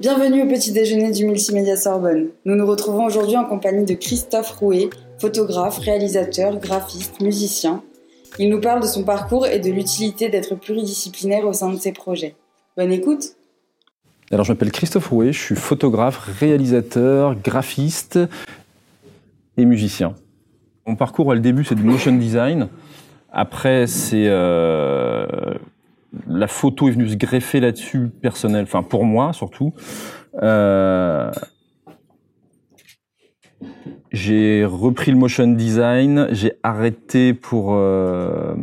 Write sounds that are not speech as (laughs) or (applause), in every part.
Bienvenue au petit déjeuner du Multimédia Sorbonne. Nous nous retrouvons aujourd'hui en compagnie de Christophe Rouet, photographe, réalisateur, graphiste, musicien. Il nous parle de son parcours et de l'utilité d'être pluridisciplinaire au sein de ses projets. Bonne écoute Alors je m'appelle Christophe Rouet, je suis photographe, réalisateur, graphiste et musicien. Mon parcours, à le début, c'est du motion design. Après, c'est euh, la photo est venue se greffer là-dessus personnel, enfin pour moi surtout. Euh, j'ai repris le motion design, j'ai arrêté pour euh,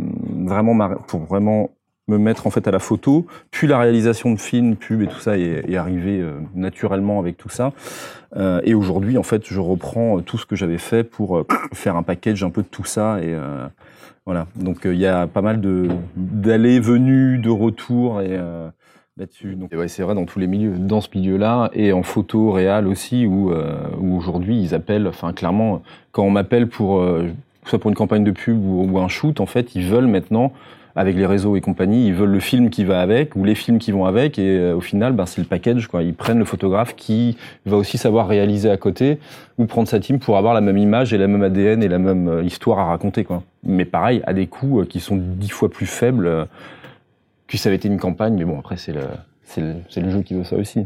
vraiment pour vraiment me mettre en fait à la photo, puis la réalisation de films, pubs et tout ça est, arrivé euh, naturellement avec tout ça. Et aujourd'hui, en fait, je reprends tout ce que j'avais fait pour faire un package un peu de tout ça et voilà. Donc il y a pas mal de d'allées, venues, de retours et là-dessus. Donc c'est vrai dans tous les milieux, dans ce milieu-là et en photo réelle aussi où, euh, où aujourd'hui ils appellent, enfin clairement quand on m'appelle pour euh, soit pour une campagne de pub ou, un shoot, en fait ils veulent maintenant avec les réseaux et compagnie, ils veulent le film qui va avec ou les films qui vont avec et euh, au final ben, c'est le package. Ils prennent le photographe qui va aussi savoir réaliser à côté ou prendre sa team pour avoir la même image et la même ADN et la même euh, histoire à raconter. Mais pareil à des coûts qui sont dix fois plus faibles puis ça avait été une campagne, mais bon, après, c'est le, jeu qui veut ça aussi.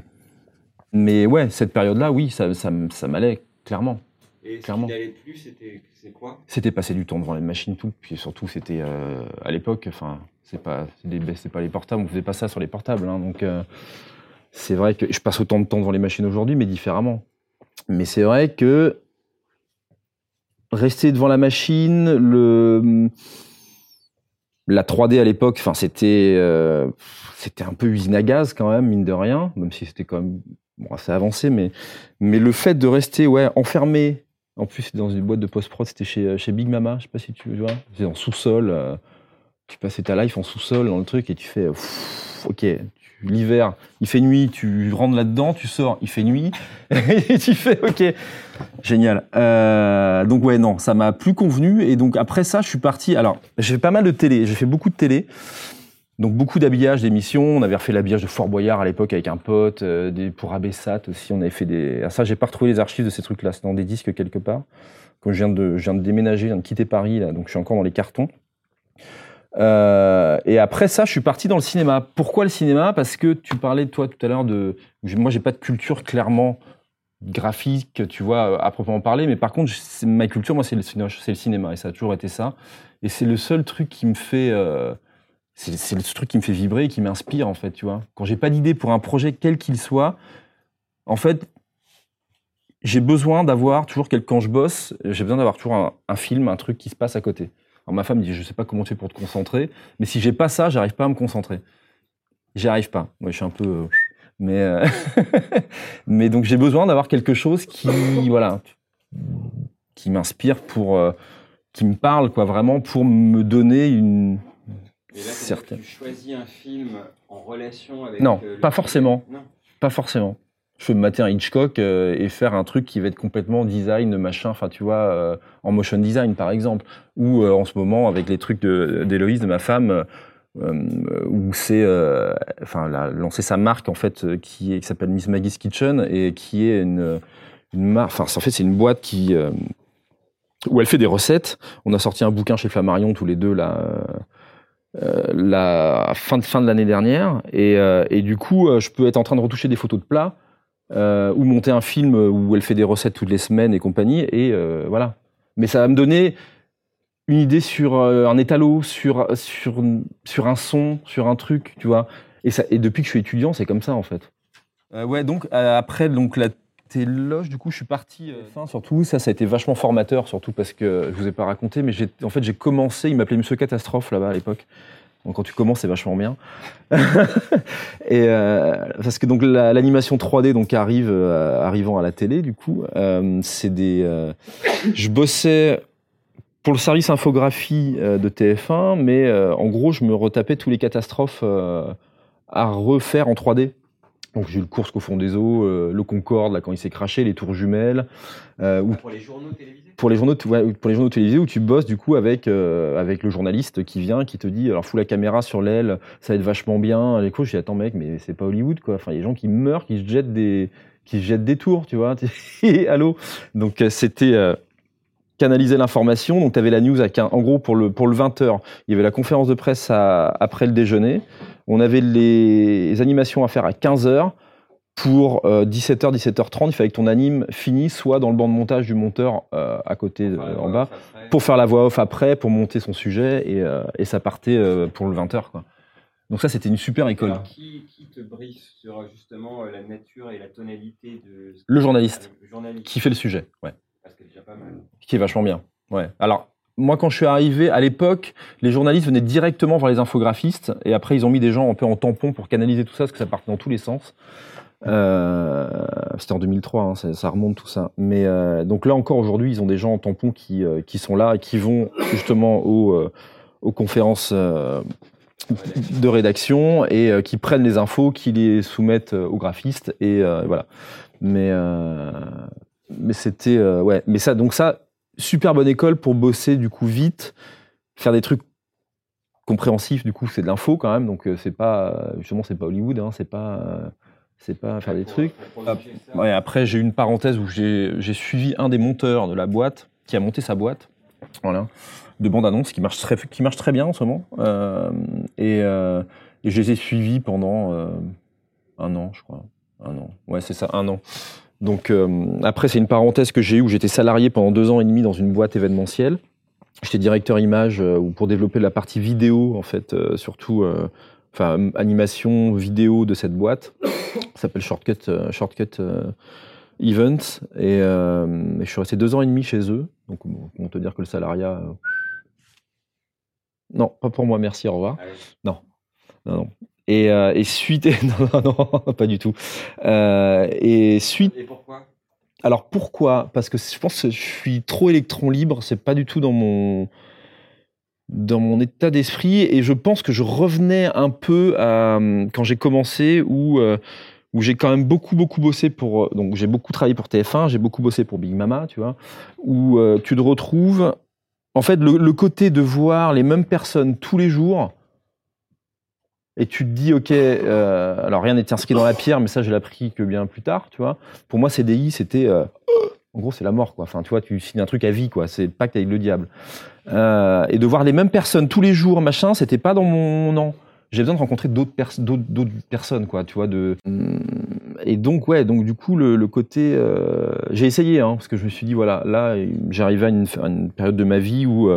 Mais ouais, cette période-là, oui, ça m'allait, clairement. Et ce clairement. qui t'allait plus, c'était quoi? C'était passer du temps devant les machines, tout. Puis surtout, c'était euh, à l'époque, enfin, c'est pas, pas les portables, on faisait pas ça sur les portables. Hein, donc, euh, c'est vrai que je passe autant de temps devant les machines aujourd'hui, mais différemment. Mais c'est vrai que rester devant la machine, le la 3D à l'époque, enfin c'était euh, c'était un peu usine à gaz quand même mine de rien, même si c'était quand même assez avancé, mais mais le fait de rester ouais enfermé, en plus c'était dans une boîte de post prod, c'était chez euh, Big Mama, je sais pas si tu vois, c'était en sous-sol, euh, tu passais ta life en sous-sol dans le truc et tu fais ok l'hiver, il fait nuit, tu rentres là-dedans, tu sors, il fait nuit, (laughs) et tu fais ok, génial. Euh, donc ouais, non, ça m'a plus convenu, et donc après ça, je suis parti. Alors, j'ai fait pas mal de télé, j'ai fait beaucoup de télé. Donc beaucoup d'habillage d'émissions. On avait refait l'habillage de Fort Boyard à l'époque avec un pote, euh, des, pour Abessat aussi. On avait fait des. Ah, ça, j'ai pas retrouvé les archives de ces trucs-là. C'est dans des disques quelque part. Quand je viens de, je viens de déménager, je viens de quitter Paris là, donc je suis encore dans les cartons. Euh, et après ça, je suis parti dans le cinéma. Pourquoi le cinéma? Parce que tu parlais toi tout à l'heure de. Moi, j'ai pas de culture clairement graphique, tu vois, à proprement parler. Mais par contre, ma culture, moi, c'est le, le cinéma, et ça a toujours été ça. Et c'est le seul truc qui me fait. Euh, c'est le truc qui me fait vibrer, qui m'inspire en fait, tu vois. Quand j'ai pas d'idée pour un projet quel qu'il soit, en fait, j'ai besoin d'avoir toujours quand je bosse, j'ai besoin d'avoir toujours un, un, film, un truc qui se passe à côté. Alors ma femme me dit, je sais pas comment tu fais pour te concentrer, mais si j'ai pas ça, j'arrive pas à me concentrer. J'y arrive pas. Moi, je suis un peu, euh, mais euh, (laughs) mais donc j'ai besoin d'avoir quelque chose qui, voilà, qui m'inspire pour, euh, qui me parle quoi, vraiment pour me donner une certaine. Tu choisis un film en relation avec. Non, pas forcément. Non. Pas forcément je peux me mater un Hitchcock euh, et faire un truc qui va être complètement design, machin, enfin tu vois, euh, en motion design par exemple, ou euh, en ce moment avec les trucs d'Héloïse, de, ma femme, où c'est, enfin, elle a lancé sa marque en fait qui, qui s'appelle Miss Maggie's Kitchen et qui est une, une marque, enfin en fait c'est une boîte qui où elle fait des recettes. On a sorti un bouquin chez Flammarion tous les deux là. La fin de fin de l'année dernière et, et du coup je peux être en train de retoucher des photos de plats euh, ou monter un film où elle fait des recettes toutes les semaines et compagnie, et euh, voilà. Mais ça va me donner une idée sur euh, un étalot, sur, sur, sur un son, sur un truc, tu vois. Et, ça, et depuis que je suis étudiant, c'est comme ça, en fait. ouais, donc après donc, la téloge, du coup, je suis parti fin, surtout. Ça, ça a été vachement formateur, surtout parce que je vous ai pas raconté, mais en fait, j'ai commencé, il m'appelait Monsieur Catastrophe là-bas à l'époque. Donc quand tu commences, c'est vachement bien. (laughs) et euh, parce que donc l'animation 3D donc arrive euh, arrivant à la télé du coup, euh, c'est des. Euh, je bossais pour le service infographie euh, de TF1, mais en gros je me retapais tous les catastrophes à refaire en 3D. Donc j'ai eu le Course au fond des eaux, euh, le Concorde là quand il s'est craché, les tours jumelles. Euh, pour les journaux télévisés. Pour les journaux, pour les journaux télévisés où tu bosses du coup avec euh, avec le journaliste qui vient, qui te dit alors fous la caméra sur l'aile, ça va être vachement bien. Les cours, je dis attends mec, mais c'est pas Hollywood quoi. Enfin il y a des gens qui meurent, qui se jettent des qui se jettent des tours, tu vois. (laughs) Allô? Donc c'était canaliser l'information. Donc, tu avais la news à en gros pour le, pour le 20h. Il y avait la conférence de presse après le déjeuner. On avait les animations à faire à 15h. Pour 17h, euh, 17h30, il fallait que ton anime finisse soit dans le banc de montage du monteur euh, à côté, en bas, pour faire la voix off après, pour monter son sujet, et, euh, et ça partait pour le 20h. Quoi. Donc ça, c'était une super école. qui, qui, te brise sur justement la nature et la tonalité de... Le journaliste, le journaliste. qui fait le sujet, ouais. Qui est vachement bien. Ouais. Alors, moi, quand je suis arrivé, à l'époque, les journalistes venaient directement voir les infographistes, et après, ils ont mis des gens un peu en tampon pour canaliser tout ça, parce que ça partait dans tous les sens. Euh, c'était en 2003, hein, ça, remonte tout ça. Mais euh, donc là encore aujourd'hui, ils ont des gens en tampon qui, euh, qui sont là et qui vont justement aux, aux conférences de rédaction et qui prennent les infos, qui les soumettent aux graphistes et voilà. Mais mais c'était euh, ouais, mais ça donc ça super bonne école pour bosser du coup vite, faire des trucs compréhensifs du coup c'est de l'info quand même. Donc euh, c'est pas justement c'est pas Hollywood hein, c'est pas euh, c'est pas faire des trucs. Ouais, après j'ai eu une parenthèse où j'ai suivi un des monteurs de la boîte qui a monté sa boîte. Voilà. De bande annonce qui marche très qui marche très bien en ce moment. Et, et je les ai suivis pendant un an je crois. Un an. Ouais c'est ça un an donc euh, après, c'est une parenthèse que j'ai eue où j'étais salarié pendant deux ans et demi dans une boîte événementielle. J'étais directeur image euh, pour développer la partie vidéo, en fait, euh, surtout, enfin, animation vidéo de cette boîte. Ça s'appelle Shortcut, Shortcut Events. Et, je suis resté deux ans et demi chez eux. Donc, on peut dire que le salariat. Non, pas pour moi, merci, au revoir. Non, non, non. Et, euh, et suite, (laughs) non, non, non, pas du tout. Euh, et suite. Et pourquoi? Alors pourquoi? Parce que je pense que je suis trop électron libre. C'est pas du tout dans mon dans mon état d'esprit. Et je pense que je revenais un peu à quand j'ai commencé où euh, où j'ai quand même beaucoup beaucoup bossé pour donc j'ai beaucoup travaillé pour TF1, j'ai beaucoup bossé pour Big Mama, tu vois, où tu te retrouves en fait le, le, côté de voir les mêmes personnes tous les jours et tu te dis, OK, euh, alors rien n'est inscrit dans la pierre, mais ça, je l'ai appris que bien plus tard, tu vois. Pour moi, CDI, c'était, euh, en gros, c'est la mort, quoi. Enfin, tu vois, tu signes un truc à vie, quoi. C'est pacte avec le diable. Euh, et de voir les mêmes personnes tous les jours, machin, c'était pas dans mon nom. J'ai besoin de rencontrer d'autres d'autres personnes, quoi, tu vois. De... Et donc, ouais, donc du coup, le, côté. J'ai essayé, hein, parce que je me suis dit, voilà, là, j'arrivais à une, à une période de ma vie où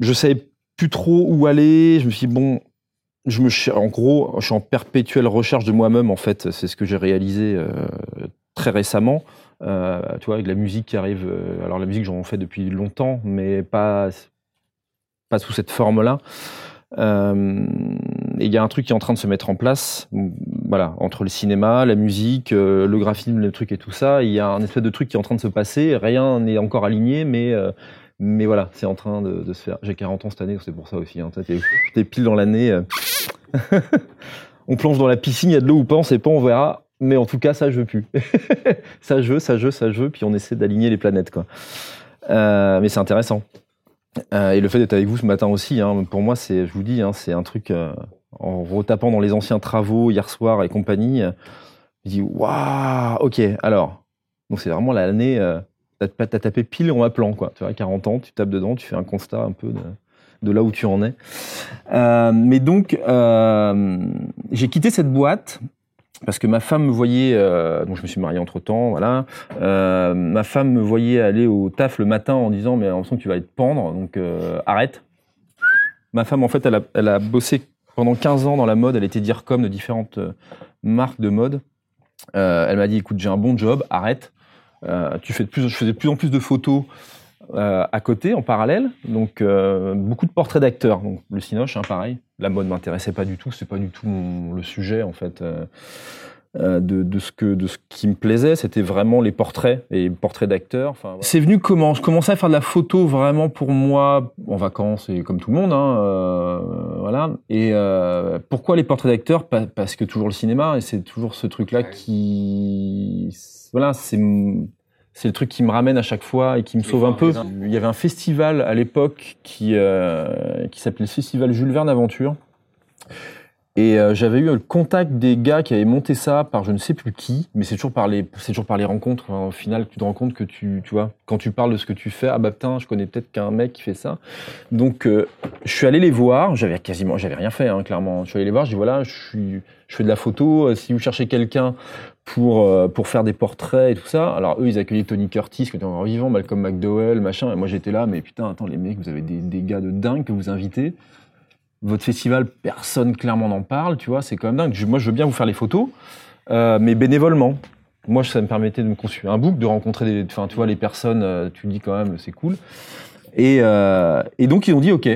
je savais trop où aller. Je me suis dit, bon, je me, en gros, je suis en perpétuelle recherche de moi-même, en fait. C'est ce que j'ai réalisé euh, très récemment. Euh, tu vois, avec la musique qui arrive. Euh, alors, la musique, j'en fais depuis longtemps, mais pas, pas sous cette forme-là. et il y a un truc qui est en train de se mettre en place, voilà, entre le cinéma, la musique, le graphisme, le truc et tout ça, il y a un espèce de truc qui est en train de se passer. Rien n'est encore aligné, mais mais voilà, c'est en train de, se faire. J'ai 40 ans cette année, c'est pour ça aussi. Hein. T'es pile dans l'année. Euh. (laughs) on plonge dans la piscine, il y a de l'eau ou pas, on sait pas, on verra. Mais en tout cas, ça, je veux plus. (laughs) ça, je veux, ça, je veux, ça, je veux. Puis on essaie d'aligner les planètes, quoi. Euh, mais c'est intéressant. Euh, et le fait d'être avec vous ce matin aussi, hein, pour moi, c'est, je vous dis, hein, c'est un truc. en retapant dans les anciens travaux hier soir et compagnie, je dis waouh, ok. Alors, donc c'est vraiment l'année t'as as tapé pile en appelant, quoi. Tu vois, 40 ans, tu tapes dedans, tu fais un constat un peu de, là où tu en es. Euh, mais donc, euh, j'ai quitté cette boîte parce que ma femme me voyait, euh, donc je me suis marié entre temps, voilà. ma femme me voyait aller au taf le matin en disant mais en que tu vas être pendre, donc arrête. Ma femme en fait, elle a, bossé pendant 15 ans dans la mode, elle était dire de différentes marques de mode. elle m'a dit écoute j'ai un bon job, arrête. Euh, tu fais de plus, je faisais de plus en plus de photos euh, à côté, en parallèle. Donc, euh, beaucoup de portraits d'acteurs. Donc, le cinoche, hein, pareil. La mode m'intéressait pas du tout. C'est pas du tout le sujet, en fait. euh, de, de, ce que, de ce qui me plaisait, c'était vraiment les portraits et les portraits d'acteurs. Enfin, C'est venu comment? Je commençais à faire de la photo vraiment pour moi en vacances et comme tout le monde, hein, euh, voilà. Et euh, pourquoi les portraits d'acteurs? Parce que toujours le cinéma et c'est toujours ce truc-là qui, voilà, c'est c'est le truc qui me ramène à chaque fois et qui me sauve un peu. Il y avait un festival à l'époque qui euh, qui s'appelait le Festival Jules Verne Aventure et euh, j'avais eu le contact des gars qui avaient monté ça par je ne sais plus qui, mais c'est toujours par les, c'est toujours par les rencontres. au final, tu te rends compte que tu, tu vois, quand tu parles de ce que tu fais, ah bah putain, je connais peut-être qu'un mec qui fait ça. Donc, euh, je suis allé les voir. J'avais quasiment, j'avais rien fait, hein, clairement. Je suis allé les voir. Je dis voilà, je suis, je fais de la photo. Si vous cherchez quelqu'un pour pour faire des portraits et tout ça, alors eux, ils accueillaient Tony Curtis, qui était encore vivant, Malcolm McDowell, machin. Et moi, j'étais là, mais putain, attends, les mecs, vous avez des, des gars de dingue que vous invitez votre festival, personne clairement n'en parle, tu vois, c'est quand même dingue. moi, je veux bien vous faire les photos, euh, mais bénévolement. Moi, ça me permettait de me construire un book, de rencontrer des, enfin, tu vois, les personnes, euh, tu dis quand même, c'est cool. Et, euh, et, donc, ils ont dit, OK.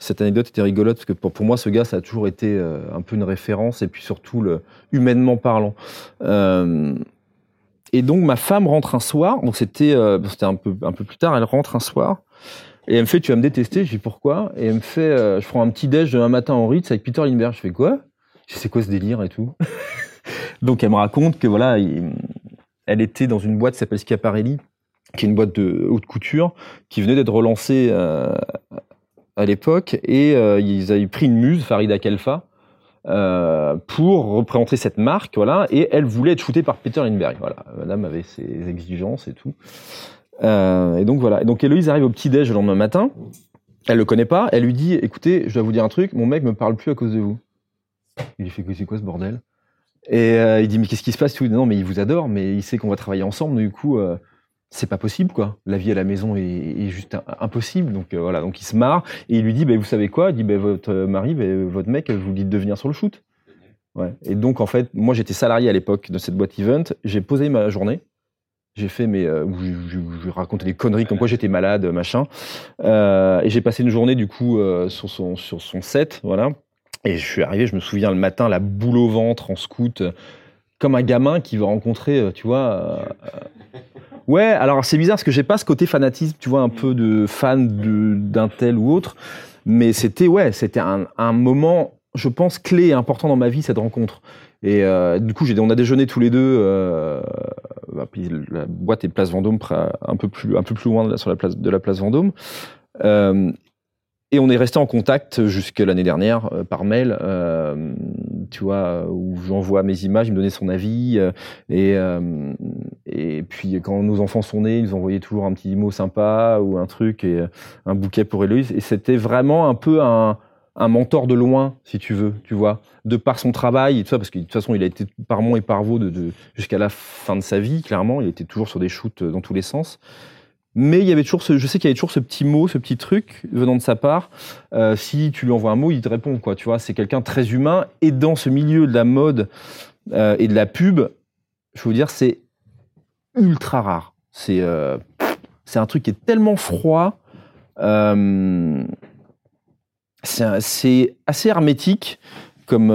Cette anecdote était rigolote parce que pour, pour moi, ce gars, ça a toujours été un peu une référence et puis surtout, le, humainement parlant. et donc, ma femme rentre un soir, donc c'était c'était un peu, un peu plus tard, elle rentre un soir. Et elle me fait, tu vas me détester? Je dis pourquoi? Et elle me fait, euh, je prends un petit déj un matin en Ritz avec Peter Lindbergh. Je fais quoi? Je sais quoi ce délire et tout? (laughs) Donc elle me raconte que voilà, elle était dans une boîte qui s'appelle Schiaparelli, qui est une boîte de haute couture, qui venait d'être relancée euh, à l'époque, et euh, ils avaient pris une muse, Farida Kelfa, pour représenter cette marque, voilà, et elle voulait être shootée par Peter Lindbergh. Voilà, madame avait ses exigences et tout. Euh, et donc voilà. Et donc Héloïse arrive au petit déj le lendemain matin. Elle le connaît pas. Elle lui dit "Écoutez, je dois vous dire un truc. Mon mec me parle plus à cause de vous." Il lui fait "C'est quoi ce bordel? Et euh, il dit "Mais qu'est-ce qui se passe? Tout Non, mais il vous adore, mais il sait qu'on va travailler ensemble. Du coup, euh, c'est pas possible quoi. La vie à la maison est, juste impossible. Donc euh, voilà. Donc il se marre et il lui dit "Ben vous savez quoi? Il dit "Ben votre mari, ben, votre mec, vous dit de venir sur le shoot." Ouais. Et donc en fait, moi j'étais salarié à l'époque de cette boîte event. J'ai posé ma journée j'ai fait mes, euh, je, je, racontais des conneries comme quoi j'étais malade, machin. Euh, et j'ai passé une journée du coup sur son sur son set, voilà. Et je suis arrivé, je me souviens le matin, la boule au ventre en scout, comme un gamin qui veut rencontrer, tu vois. Ouais, alors c'est bizarre parce que j'ai pas ce côté fanatisme, tu vois, un peu de fan d'un tel ou autre. Mais c'était ouais, c'était un, un moment, je pense, clé et important dans ma vie cette rencontre. Et euh, du coup, on a déjeuné tous les deux. Euh, bah, puis la boîte est place Vendôme, un peu plus, un peu plus loin de la, sur la place de la place Vendôme. Euh, et on est resté en contact jusqu'à l'année dernière euh, par mail, euh, tu vois, où j'envoie mes images, il me donnait son avis. Euh, et, et puis quand nos enfants sont nés, ils nous envoyaient toujours un petit mot sympa ou un truc et un bouquet pour Héloïse. Et c'était vraiment un peu un, un mentor de loin, si tu veux, tu vois, de par son travail et tout ça, parce que de toute façon, il a été par mon et par vos de, jusqu'à la fin de sa vie, clairement. Il était toujours sur des shoots dans tous les sens. Mais il y avait toujours ce, je sais qu'il y avait toujours ce petit mot, ce petit truc venant de sa part. Euh, si tu lui envoies un mot, il te répond, quoi. Tu vois, c'est quelqu'un très humain. Et dans ce milieu de la mode euh, et de la pub, je veux dire, c'est ultra rare. C'est, euh, c'est un truc qui est tellement froid. C'est assez hermétique comme,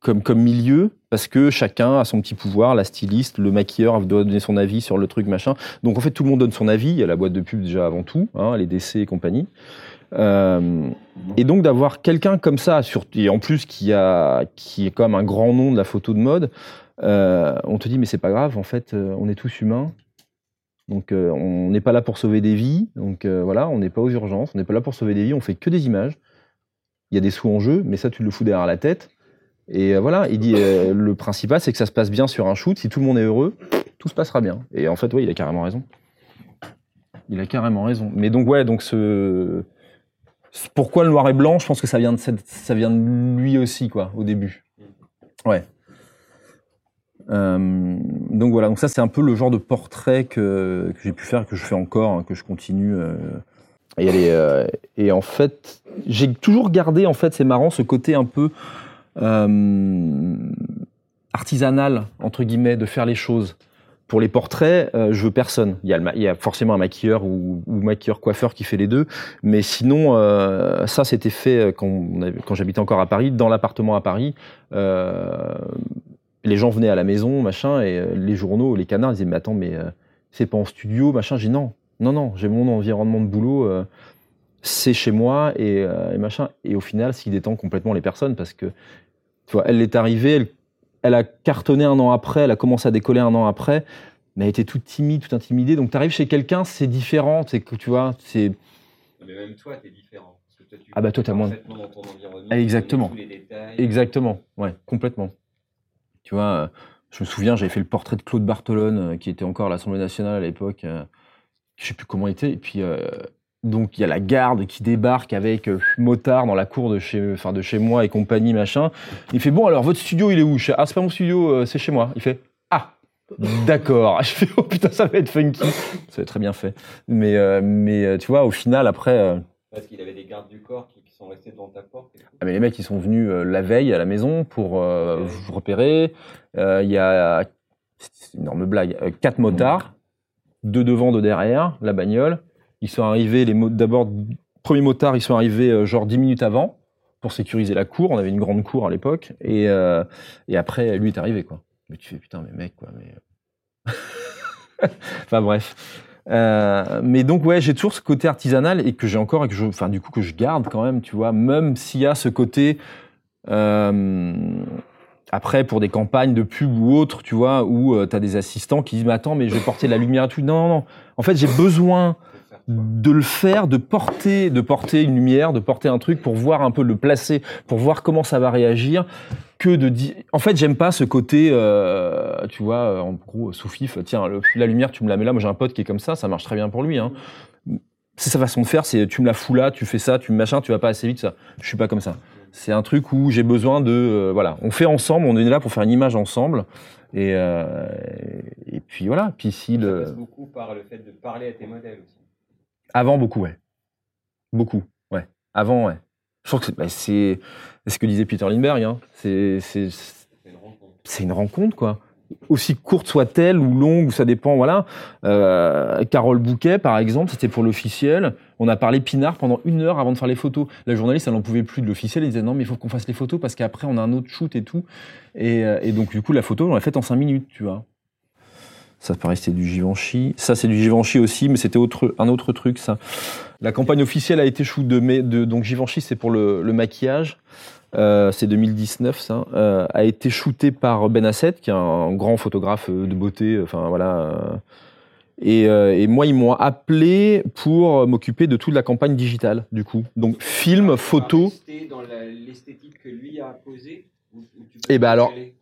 comme, milieu parce que chacun a son petit pouvoir, la styliste, le maquilleur doit donner son avis sur le truc, machin. Donc en fait, tout le monde donne son avis. Il y a la boîte de pub déjà avant tout, hein, les DC et compagnie. Euh, et donc d'avoir quelqu'un comme ça, sur, et en plus qui, a, qui est comme un grand nom de la photo de mode, euh, on te dit mais c'est pas grave, en fait, euh, on est tous humains. Donc on n'est pas là pour sauver des vies, donc voilà, on n'est pas aux urgences, on n'est pas là pour sauver des vies, on fait que des images. Il y a des sous en jeu, mais ça tu le fous derrière la tête. Et euh, voilà, il dit le principal c'est que ça se passe bien sur un shoot, si tout le monde est heureux, tout se passera bien. Et en fait, oui, il a carrément raison. Il a carrément raison. Mais donc ouais, donc ce pourquoi le noir et blanc, je pense que ça vient de ça vient de lui aussi quoi, au début. Ouais. Euh, donc voilà, donc ça c'est un peu le genre de portrait que, que j'ai pu faire, que je fais encore, hein, que je continue. Euh, et, euh, et en fait, j'ai toujours gardé, en fait, c'est marrant, ce côté un peu euh, artisanal, entre guillemets, de faire les choses. Pour les portraits, euh, je veux personne. Il y, a forcément un maquilleur ou, ou maquilleur coiffeur qui fait les deux, mais sinon, euh, ça c'était fait quand, quand j'habitais encore à Paris, dans l'appartement à Paris. Les gens venaient à la maison, machin, et les journaux, les canards disaient, mais attends, mais c'est pas en studio, machin. J'ai non, non, non, j'ai mon environnement de boulot, c'est chez moi, et, et machin. Et au final, ce qui détend complètement les personnes, parce que, tu vois, elle est arrivée, elle, elle a cartonné un an après, elle a commencé à décoller un an après, mais elle était toute timide, toute intimidée. Donc, tu arrives chez quelqu'un, c'est différent, c'est que, tu vois, c'est. Mais même toi, t'es différent. Parce que toi, tu Ah bah toi, t'as moins- parfaitement dans ton environnement. Ah, exactement. tu connais tous les détails. Exactement, ouais, complètement. Tu vois, euh, je me souviens, j'avais fait le portrait de Claude Bartolone, euh, qui était encore à l'Assemblée nationale à l'époque. euh, je sais plus comment il était. Et puis, euh, donc, il y a la garde qui débarque avec euh, motard dans la cour de chez, enfin, de chez moi et compagnie, machin. Il fait Bon, alors, votre studio, il est où? Je fais, Ah, c'est pas mon studio, euh, c'est chez moi. Il fait Ah D'accord. (laughs) Je fais Oh putain, ça va être funky. Ça va être très bien fait. Mais, euh, mais euh, tu vois, au final, après. Parce qu'il avait des gardes du corps qui, qui sont restés devant ta porte. ah, mais les mecs, ils sont venus la veille à la maison pour vous repérer. Il y a, c'est une énorme blague, quatre motards, deux devant, deux derrière, la bagnole. Ils sont arrivés, les d'abord, premiers motards, ils sont arrivés euh, genre 10 minutes avant pour sécuriser la cour. On avait une grande cour à l'époque. Et, euh, et après, lui est arrivé, quoi. Mais tu fais, putain, mais mec, quoi, mais... (laughs) enfin, bref. Euh, mais donc ouais, j'ai toujours ce côté artisanal et que j'ai encore et que je, enfin du coup que je garde quand même, tu vois, même s'il y a ce côté euh, après pour des campagnes de pub ou autres, tu vois, où tu as des assistants qui disent mais attends mais je vais porter la lumière et tout. Non non non. En fait j'ai besoin De le faire, de porter, de porter une lumière, de porter un truc pour voir un peu le placer, pour voir comment ça va réagir, que de dire. En fait, j'aime pas ce côté, euh, tu vois, en gros, sous-fif, tiens, la lumière, tu me la mets là. Moi, j'ai un pote qui est comme ça, ça marche très bien pour lui. Hein. C'est sa façon de faire, c'est tu me la fous là, tu fais ça, tu me machin, tu vas pas assez vite, ça. Je suis pas comme ça. C'est un truc où j'ai besoin de, euh, voilà, on fait ensemble, on est là pour faire une image ensemble, et euh, et puis voilà. Puis si Ça le passe beaucoup par le fait de parler à tes modèles aussi. Avant, beaucoup, ouais. Beaucoup, ouais. Avant, ouais. Je trouve que c'est bah, ce que disait Peter Lindbergh. Hein. C'est une rencontre. quoi. Aussi courte soit-elle ou longue, ça dépend, voilà. Euh, Carole Bouquet, par exemple, c'était pour l'officiel. On a parlé pinard pendant une heure avant de faire les photos. La journaliste, elle n'en pouvait plus de l'officiel. Elle disait non, mais il faut qu'on fasse les photos parce qu'après, on a un autre shoot et tout. Et, euh, et donc, du coup, la photo, on l'a faite en cinq minutes, tu vois. Ça, pareil, c'était du Givenchy. Ça, c'est du Givenchy aussi, mais c'était autre, un autre truc, ça. La campagne officielle a été shoot de, mai- de donc Givenchy, c'est pour le, le maquillage. Euh, c'est 2019, ça. Euh, a été shooté par Ben Hassett, qui est un grand photographe de beauté. Enfin, voilà. Et, euh, et moi, ils m'ont appelé pour m'occuper de toute la campagne digitale, du coup. Donc, film, photo. dans l'esthétique que lui a posée ou- ou tu peux Eh ben alors, décaler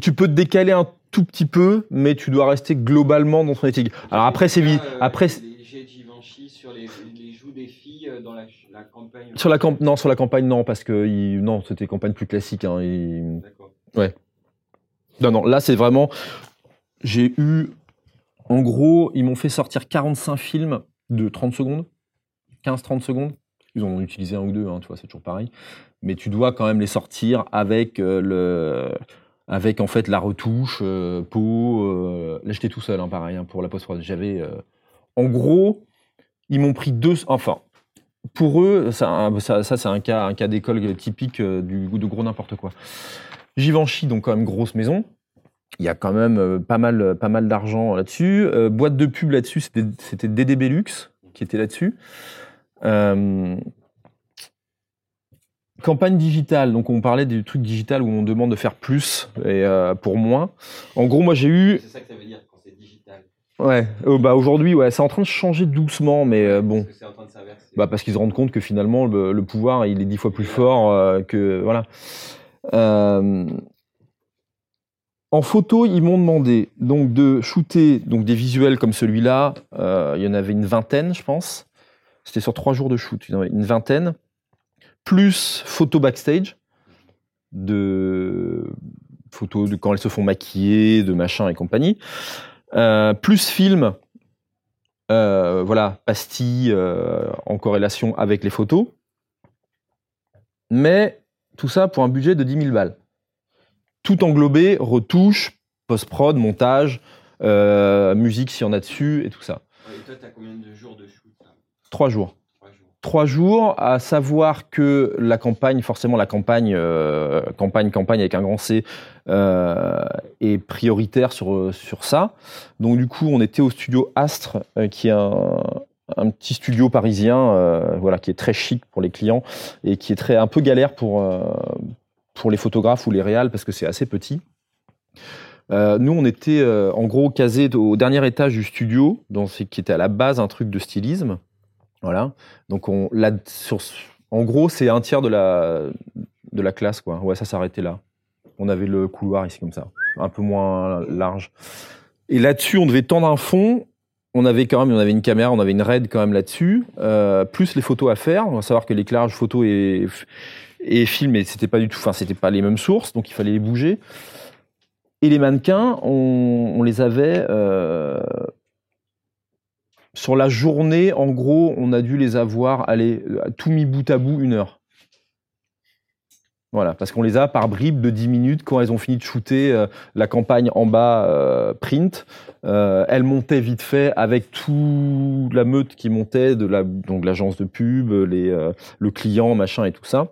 Tu peux te décaler un tout petit peu, mais tu dois rester globalement dans ton éthique. Alors après, c'est vite. euh, Après, sur les, les joues des filles euh, dans la, la campagne. sur la camp- non, sur la campagne, non, parce que il- non, c'était campagne plus classique. Hein, il- D'accord. Non, non, là, c'est vraiment. J'ai eu. En gros, ils m'ont fait sortir 45 films de 30 secondes, 15-30 secondes. Ils en ont utilisé un ou deux, hein, tu vois, c'est toujours pareil. Mais tu dois quand même les sortir avec euh, le. Avec en fait la retouche, euh, peau. euh, Là, j'étais tout seul, hein, pareil, hein, pour la post-prod. J'avais. euh, En gros, ils m'ont pris deux. Enfin, pour eux, ça, ça, ça, c'est un cas, un cas d'école typique euh, du, de gros n'importe quoi. Givenchy, donc quand même grosse maison. Il y a quand même pas mal, pas mal d'argent là-dessus. Boîte de pub là-dessus, c'était, c'était DD Belux qui était là-dessus. Campagne digitale, donc on parlait du truc digital où on demande de faire plus et euh, pour moins. En gros, moi j'ai eu, C'est ça que ça veut dire quand c'est digital. ouais, euh, bah aujourd'hui, ouais, c'est en train de changer doucement, mais euh, bon. Parce que en train de s'inverser. Bah parce qu'ils se rendent compte que finalement le, le pouvoir il est dix fois plus fort euh, que voilà. En photo, ils m'ont demandé donc de shooter donc des visuels comme celui-là. Il y en avait une vingtaine, je pense. C'était sur trois jours de shoot, une vingtaine. Plus photo backstage de photos de quand elles se font maquiller, de machin et compagnie. Euh, plus film euh, voilà, pastille euh, en corrélation avec les photos. Mais tout ça pour un budget de 10 000 balles. Tout englobé, retouche, post-prod, montage, euh, musique s'il y en a dessus et tout ça. Et toi, t'as combien de jours de shoot Trois jours. Trois jours. à savoir que la campagne, forcément la campagne, euh, campagne, campagne avec un grand C, euh, est prioritaire sur, sur ça. Donc du coup, on était au studio Astre, euh, qui est un, un petit studio parisien, euh, voilà, qui est très chic pour les clients et qui est très un peu galère pour euh, pour les photographes ou les réals parce que c'est assez petit. Euh, nous, on était euh, en gros casés au dernier étage du studio, dans ce qui était à la base un truc de stylisme. Voilà. Donc, on, en gros, c'est un tiers de la, de la classe, quoi. Ouais, ça s'arrêtait là. On avait le couloir ici, comme ça, un peu moins large. Et là-dessus, on devait tendre un fond. On avait quand même, on avait une caméra, on avait une RED quand même là-dessus, euh, plus les photos à faire. On va savoir que l'éclairage photo et, et film, c'était pas du tout, enfin, c'était pas les mêmes sources, donc il fallait les bouger. Et les mannequins, on, on les avait euh, sur la journée. En gros, on a dû les avoir, allez, tout mis bout à bout, une heure. Voilà, parce qu'on les a par bribes de 10 minutes quand elles ont fini de shooter euh, la campagne en bas euh, print. Euh, elles montaient vite fait avec tout la meute qui montait de la donc l'agence de pub, les euh, le client, machin et tout ça.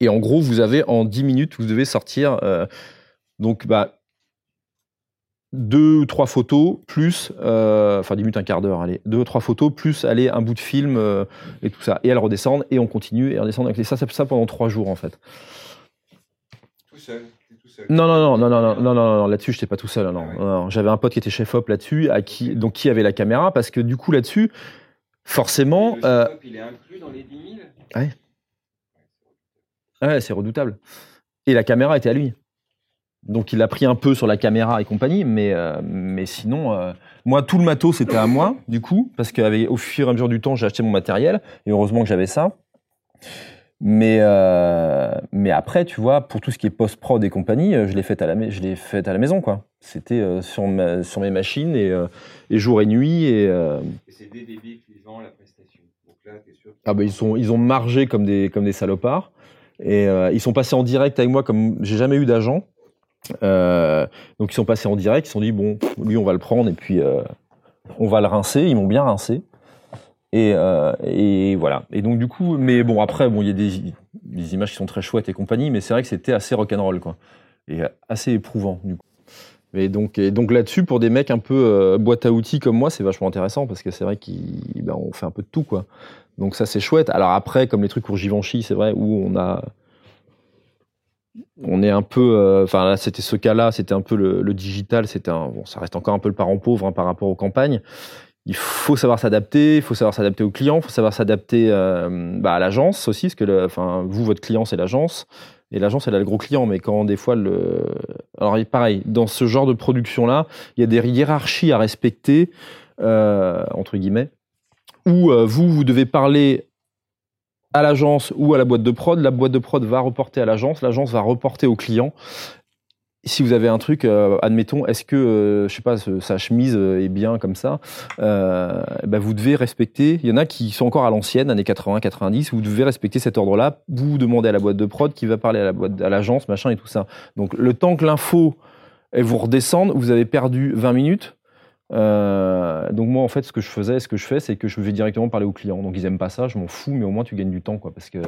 Et en gros, vous avez en 10 minutes, vous devez sortir euh, donc bah deux ou trois photos plus, euh, enfin 10 minutes, un quart d'heure, allez, deux ou trois photos plus, aller un bout de film euh, et tout ça. Et elles redescendent et on continue et redescend avec les ça, ça pendant trois jours en fait. Tout seul. Non, non, non, non, non, non, non, non, là-dessus, j'étais pas tout seul. Non, non. J'avais un pote qui était chef op là-dessus, à qui, donc qui avait la caméra, parce que du coup, là-dessus, forcément. Le chef euh, -op, il est inclus dans les 10 000 Ouais. Ouais, c'est redoutable. Et la caméra était à lui donc il a pris un peu sur la caméra et compagnie, mais, euh, mais sinon, euh, moi, tout le matos, c'était à moi, du coup, parce qu'au fur et à mesure du temps, j'ai acheté mon matériel, et heureusement que j'avais ça. Mais, euh, mais après, tu vois, pour tout ce qui est post-prod et compagnie, je l'ai fait à la, je l'ai fait à la maison, quoi. C'était sur, ma- sur mes machines, et, et jour et nuit, et... Et c'est DDB qui vend la prestation. Donc là, t'es sûr. ah bah, ils, sont, ils ont margé comme des, comme des salopards. Et ils sont passés en direct avec moi comme j'ai jamais eu d'agent. Euh, donc ils sont passés en direct, ils se sont dit bon, lui on va le prendre et puis euh, on va le rincer. Ils m'ont bien rincé. Et, euh, et voilà. Et donc du coup, mais bon après, bon il y a des, images qui sont très chouettes et compagnie, mais c'est vrai que c'était assez rock'n'roll quoi, et assez éprouvant du coup. Et donc, là-dessus, pour des mecs un peu boîte à outils comme moi, c'est vachement intéressant parce que c'est vrai qu'on fait un peu de tout quoi. Donc ça c'est chouette. Alors après, comme les trucs pour Givenchy, c'est vrai où on a, on est un peu, euh, enfin là c'était ce cas-là, c'était un peu le, digital, c'était bon ça reste encore un peu le parent pauvre hein, par rapport aux campagnes. Il faut savoir s'adapter, il faut savoir s'adapter aux clients, il faut savoir s'adapter euh, bah, à l'agence aussi, parce que vous votre client c'est l'agence et l'agence elle a le gros client, mais quand des fois le, alors pareil dans ce genre de production là, il y a des hiérarchies à respecter euh, entre guillemets où vous, vous devez parler à l'agence ou à la boîte de prod. La boîte de prod va reporter à l'agence, l'agence va reporter au client. Si vous avez un truc, euh, admettons, est-ce que, euh, je sais pas, sa chemise euh, est bien comme ça, euh, ben vous devez respecter. Il y en a qui sont encore à l'ancienne, années 80-90, vous devez respecter cet ordre-là. Vous demandez à la boîte de prod qui va parler à la boîte, à l'agence, machin et tout ça. Donc le temps que l'info elle vous redescende, vous avez perdu 20 minutes. Euh, donc moi en fait ce que je faisais, ce que je fais, c'est que je vais directement parler aux clients. Donc ils aiment pas ça, je m'en fous, mais au moins tu gagnes du temps quoi, parce que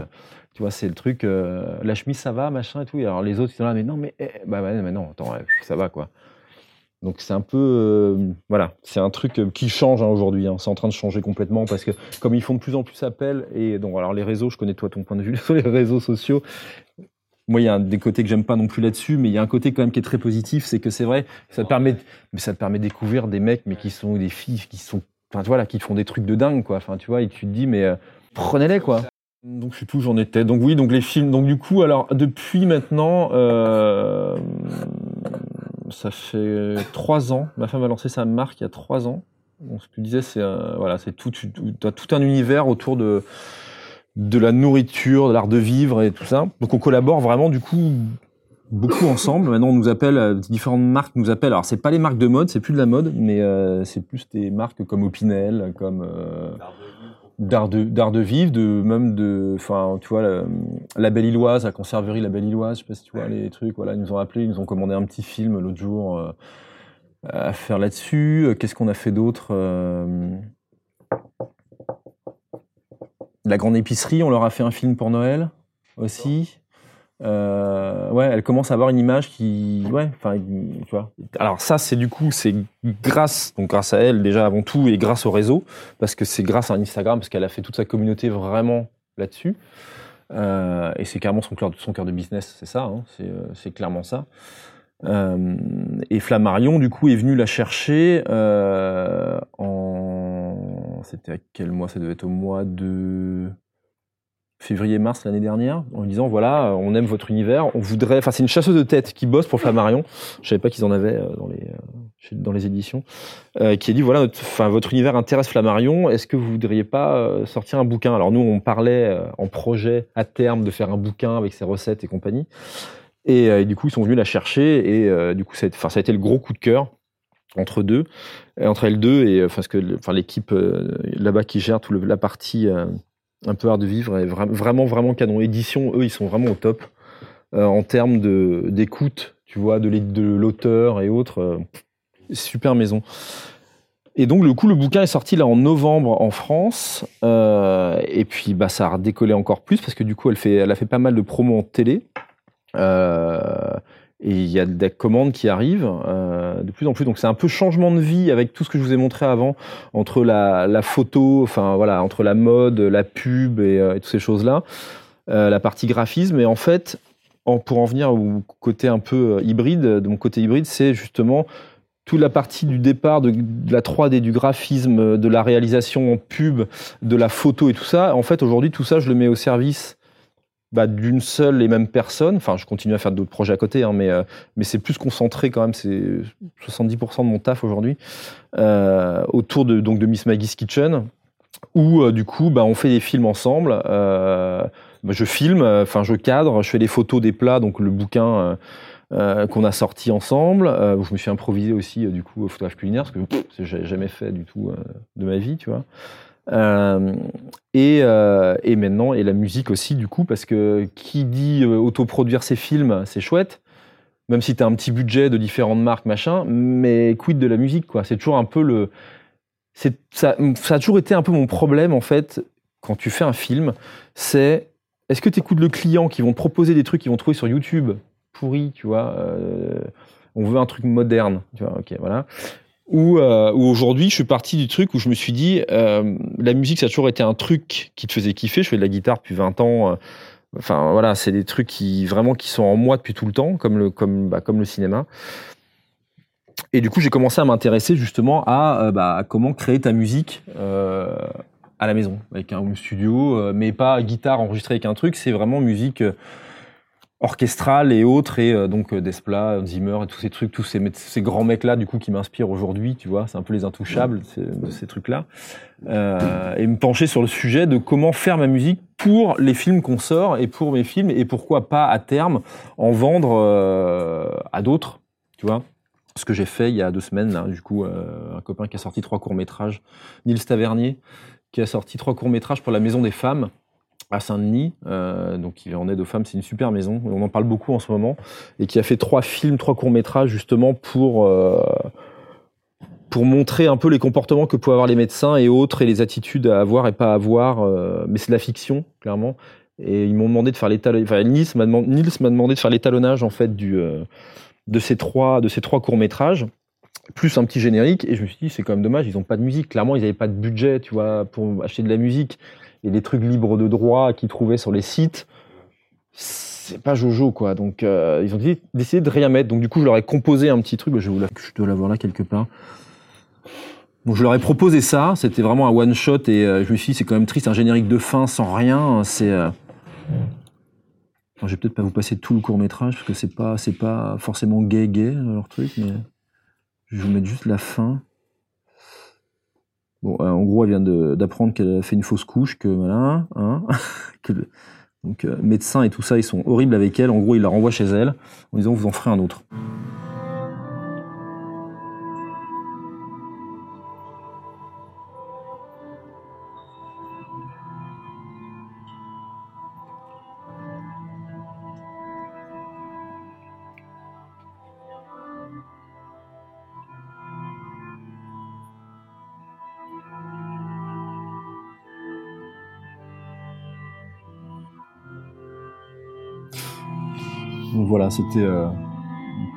tu vois c'est le truc. euh, la chemise ça va, machin et tout. Alors les autres ils sont là, mais non mais eh, bah non, attends, ça va quoi. Donc c'est un peu euh, voilà, c'est un truc qui change hein, aujourd'hui. hein. C'est en train de changer complètement parce que comme ils font de plus en plus appel et donc alors les réseaux, je connais toi ton point de vue (laughs) sur les réseaux sociaux. Moi, il y a des côtés que j'aime pas non plus là-dessus, mais il y a un côté quand même qui est très positif, c'est que c'est vrai, ça te permet, ça te permet de découvrir des mecs, mais qui sont des filles, qui sont, enfin, tu vois, là, qui font des trucs de dingue, quoi. Enfin, tu vois, et tu te dis, mais euh, prenez-les, quoi. Donc, je sais plus où j'en étais. Donc, oui, donc les films. Donc, du coup, alors, depuis maintenant, euh, ça fait trois ans. Ma femme a lancé sa marque il y a trois ans. Donc, ce que tu disais, c'est, euh, voilà, c'est tout, tu tout un univers autour de, de la nourriture, de l'art de vivre et tout ça. Donc, on collabore vraiment, du coup, beaucoup ensemble. Maintenant, on nous appelle, euh, différentes marques nous appellent. Alors, c'est pas les marques de mode, c'est plus de la mode, mais euh, c'est plus des marques comme Opinel, comme euh, d'art de d'art de vivre, de même de, enfin, tu vois, la, la Belle Illoise, la conserverie La Belle Illoise, je sais pas si tu vois les trucs. Voilà, ils nous ont appelé, ils nous ont commandé un petit film l'autre jour euh, à faire là-dessus. Qu'est-ce qu'on a fait d'autre La Grande Épicerie, on leur a fait un film pour Noël aussi. Euh, ouais, elle commence à avoir une image qui, ouais, enfin, tu vois. Alors ça, c'est du coup, c'est grâce, donc grâce à elle déjà avant tout et grâce au réseau, parce que c'est grâce à Instagram, parce qu'elle a fait toute sa communauté vraiment là-dessus. Euh, et c'est carrément son cœur, son cœur de business, c'est ça, hein, c'est, euh, c'est clairement ça. Et Flammarion, du coup, est venu la chercher en. C'était à quel mois Ça devait être au mois de février-mars l'année dernière, en lui disant voilà, on aime votre univers, on voudrait. Enfin, c'est une chasseuse de tête qui bosse pour Flammarion. Je savais pas qu'ils en avaient euh, dans les euh, dans éditions, euh, qui a dit voilà, votre univers intéresse Flammarion. Est-ce que vous voudriez pas sortir un bouquin? Alors nous, on parlait en projet à terme de faire un bouquin avec ses recettes et compagnie. Et, du coup, ils sont venus la chercher et du coup, ça a, été, ça a été le gros coup de cœur entre deux, entre elles deux et euh, parce que le- enfin, l'équipe euh, là-bas qui gère toute la partie euh, un peu art de vivre est vra- vraiment vraiment canon. Édition, eux, ils sont vraiment au top euh, en termes de d'écoute, tu vois, de l'auteur et autres. euh, super maison. Et donc, le coup, le bouquin est sorti là en novembre en France. euh, et puis, bah, ça a redécollé encore plus parce que du coup, elle, fait, elle a fait pas mal de promos en télé. Euh, et il y a des commandes qui arrivent euh, de plus en plus. Donc, c'est un peu changement de vie avec tout ce que je vous ai montré avant, entre la, photo, enfin voilà, entre la mode, la pub et, euh, toutes ces choses-là, euh, la partie graphisme. Et en fait, en, pour en venir au côté un peu hybride, de côté hybride, c'est justement toute la partie du départ de, de la 3D, du graphisme, de la réalisation en pub, de la photo et tout ça. En fait, aujourd'hui, tout ça, je le mets au service bah, d'une seule et même personne. Enfin, je continue à faire d'autres projets à côté, hein, mais, euh, mais c'est plus concentré quand même. C'est 70% de mon taf aujourd'hui euh, autour de, donc, de Miss Maggie's Kitchen, où euh, du coup, bah, on fait des films ensemble. Je filme, enfin, je cadre, je fais les photos des plats, donc le bouquin. qu'on a sorti ensemble, où je me suis improvisé aussi du coup au photographe culinaire, parce que pff, j'ai jamais fait du tout de ma vie, tu vois. Euh, et, euh, et maintenant, et la musique aussi, du coup, parce que qui dit euh, autoproduire ses films, c'est chouette, même si tu as un petit budget de différentes marques, machin, mais quid de la musique, quoi? C'est toujours un peu le. Ça, ça a toujours été un peu mon problème, en fait, quand tu fais un film, c'est est-ce que tu écoutes le client qui vont te proposer des trucs qu'ils vont trouver sur YouTube pourris, tu vois On veut un truc moderne, tu vois, ok, voilà. Ou euh, où aujourd'hui, je suis parti du truc où je me suis dit, euh, la musique, ça a toujours été un truc qui te faisait kiffer. Je fais de la guitare depuis 20 ans. euh, Enfin, voilà, c'est des trucs qui vraiment qui sont en moi depuis tout le temps, comme le, comme, bah, comme le cinéma. Et du coup, j'ai commencé à m'intéresser justement à, bah, comment créer ta musique à la maison, avec un home studio, mais pas guitare enregistrée avec un truc, c'est vraiment musique orchestrale et autres, et euh, donc euh, Desplat, Zimmer et tous ces trucs, tous ces, ces grands mecs-là, du coup, qui m'inspirent aujourd'hui, tu vois, c'est un peu les intouchables ces- de ces trucs-là. Euh, et me pencher sur le sujet de comment faire ma musique pour les films qu'on sort et pour mes films, et pourquoi pas à terme en vendre euh, à d'autres, tu vois. Ce que j'ai fait il y a deux semaines, là, du coup, un copain qui a sorti trois courts-métrages, Nils Tavernier, qui a sorti trois courts-métrages pour la Maison des Femmes à Saint-Denis, euh, donc il en aide aux femmes, c'est une super maison, on en parle beaucoup en ce moment, et qui a fait trois films, trois courts-métrages justement pour, euh, pour montrer un peu les comportements que pouvaient avoir les médecins et autres, et les attitudes à avoir et pas à avoir, euh, mais c'est de la fiction, clairement. Et ils m'ont demandé de faire l'étalonnage, enfin Nils m'a demandé, de faire l'étalonnage en fait du, euh, de ces trois, trois courts-métrages plus un petit générique. Et je me suis dit c'est quand même dommage ils ont pas de musique. Clairement ils n'avaient pas de budget tu vois pour acheter de la musique et des trucs libres de droit qu'ils trouvaient sur les sites c'est pas Jojo quoi. Donc euh, ils ont décidé de rien mettre. Donc du coup je leur ai composé un petit truc. Je, vous la- je dois l'avoir là quelque part. Donc je leur ai proposé ça. C'était vraiment un one shot et euh, je me suis dit c'est quand même triste. Un générique de fin sans rien c'est euh, je vais peut-être pas vous passer tout le court métrage parce que c'est pas pas forcément gay gay leur truc mais je vais vous mettre juste la fin. Bon, euh, en gros, elle vient d'apprendre qu'elle a fait une fausse couche, que voilà, hein, (laughs) que le- euh, médecin et tout ça, ils sont horribles avec elle. En gros, ils la renvoient chez elle en disant vous en ferez un autre. Donc voilà, c'était euh,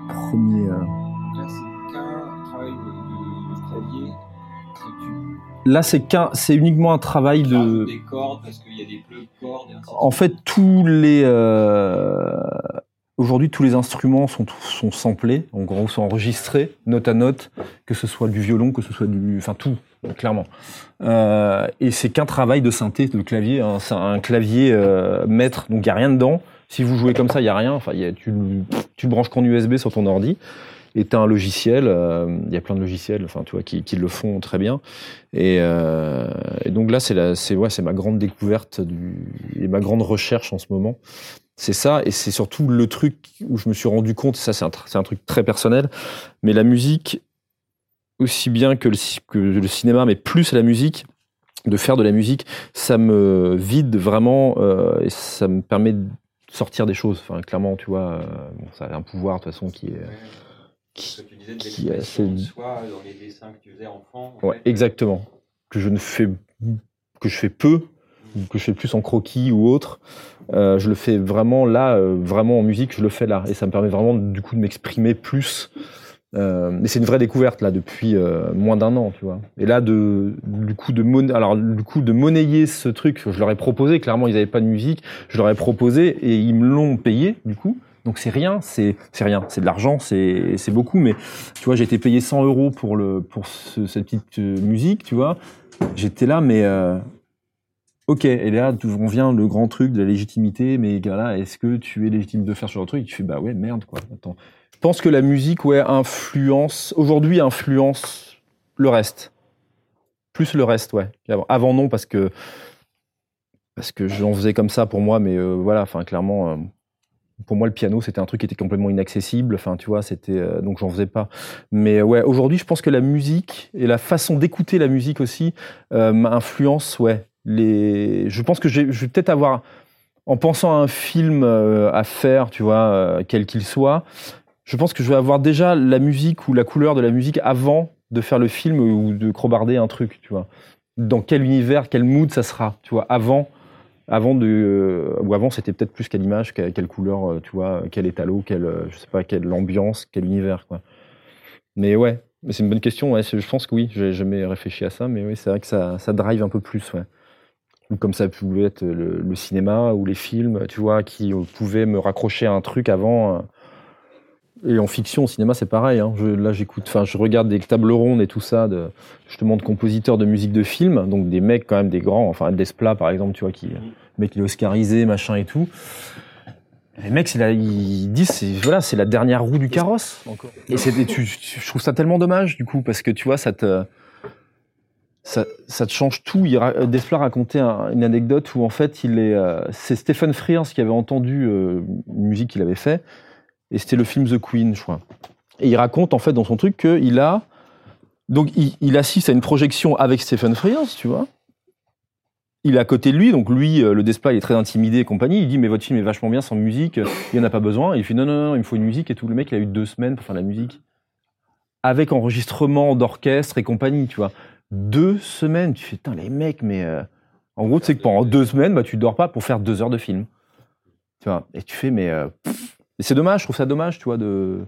premier. euh, là, c'est qu'un travail de, de- clavier tu Là, c'est qu'un, c'est uniquement un travail de. rajoutes des cordes parce qu'il y a des bleus de cordes. Et ainsi de En fait, tous les euh, aujourd'hui tous les instruments sont sont samplés, en gros sont enregistrés note à note, que ce soit du violon, que ce soit du, enfin tout, clairement. Euh, et c'est qu'un travail de synthé, de clavier, hein, c'est un clavier euh, maître, donc il y a rien dedans. Si vous jouez comme ça, il y a rien. Enfin, tu, tu branches qu'en USB sur ton ordi. Et t'as un logiciel, euh, il y a plein de logiciels, enfin tu vois, qui, le font très bien. Et, euh, donc là, c'est ma grande découverte et ma grande recherche en ce moment. C'est ça, et c'est surtout le truc où je me suis rendu compte. Ça, c'est un, truc très personnel, mais la musique, aussi bien que le, cinéma, mais plus la musique, de faire de la musique, ça me vide vraiment euh, et ça me permet sortir des choses. Enfin, clairement, tu vois, euh, bon, ça a un pouvoir de toute façon qui est, Ouais. qui, Ce que tu disais de qui est assez- de soi dans les dessins que tu faisais enfant. en Ouais, fait. exactement. Que je ne fais que je fais peu, que je fais plus en croquis ou autre. Euh, je le fais vraiment là, euh, vraiment en musique, je le fais là, et ça me permet vraiment du coup de m'exprimer plus. Euh, et c'est une vraie découverte là depuis euh, moins d'un an, tu vois. Et là du coup de mon, monnayer ce truc, je leur ai proposé. Clairement, ils n'avaient pas de musique, je leur ai proposé et ils me l'ont payé du coup. Donc c'est rien, c'est rien, c'est de l'argent, c'est beaucoup, mais tu vois, j'ai été payé 100 euros pour cette petite euh, musique, tu vois. J'étais là, mais euh, ok. Et là, on vient le grand truc de la légitimité, mais là, est-ce que tu es légitime de faire ce genre de truc? Tu fais bah ouais, merde quoi. Attends. Je pense que la musique, ouais, influence aujourd'hui influence le reste, plus le reste, ouais. Avant non parce que parce que j'en faisais comme ça pour moi, mais euh, voilà, enfin clairement. euh, pour moi, le piano, c'était un truc qui était complètement inaccessible. Enfin, tu vois, c'était euh, donc j'en faisais pas. Mais ouais, aujourd'hui, je pense que la musique et la façon d'écouter la musique aussi m'influence. Ouais, les. Je pense que je vais peut-être avoir, en pensant à un film à faire, tu vois, quel qu'il soit, je pense que je vais avoir déjà la musique ou la couleur de la musique avant de faire le film ou de crobarder un truc, tu vois. Dans quel univers, quel mood ça sera, tu vois, avant avant de euh, ou avant c'était peut-être plus quelle image quelle, quelle couleur euh, tu vois quel étalot quelle euh, je sais pas quelle ambiance quel univers quoi mais ouais mais c'est une bonne question je pense que oui j'ai jamais réfléchi à ça mais oui c'est vrai que ça ça drive un peu plus ouais ou comme ça pouvait être le, le cinéma ou les films tu vois qui pouvaient me raccrocher à un truc avant euh. Et en fiction au cinéma c'est pareil hein. je, là j'écoute enfin je regarde des tables rondes et tout ça de justement de compositeurs de musique de film. Donc des mecs quand même des grands. Enfin Desplat par exemple tu vois qui le mec il est oscarisé machin et tout. Les mecs ils disent c'est voilà c'est la dernière roue du carrosse. Et c'est tu, je trouve ça tellement dommage du coup parce que tu vois ça te ça, ça te change tout. Il Desplat racontait un- une anecdote où en fait il est, euh, c'est Stephen Frears qui avait entendu euh, une musique qu'il avait fait et c'était le film The Queen, je crois. Et il raconte en fait dans son truc qu'il a donc il, assiste à une projection avec Stephen Frears, tu vois. Il est à côté de lui, donc lui, euh, le Desplat, il est très intimidé et compagnie. Il dit mais votre film est vachement bien sans musique, il y en a pas besoin. Il fait non non non, il me faut une musique et tout. Le mec, il a eu deux semaines pour faire la musique avec enregistrement d'orchestre et compagnie, tu vois. Deux semaines, tu fais putain les mecs, mais euh, en gros, tu sais que pendant deux semaines, bah tu dors pas pour faire deux heures de film, tu vois. Et tu fais mais euh. Et c'est dommage, je trouve ça dommage, tu vois de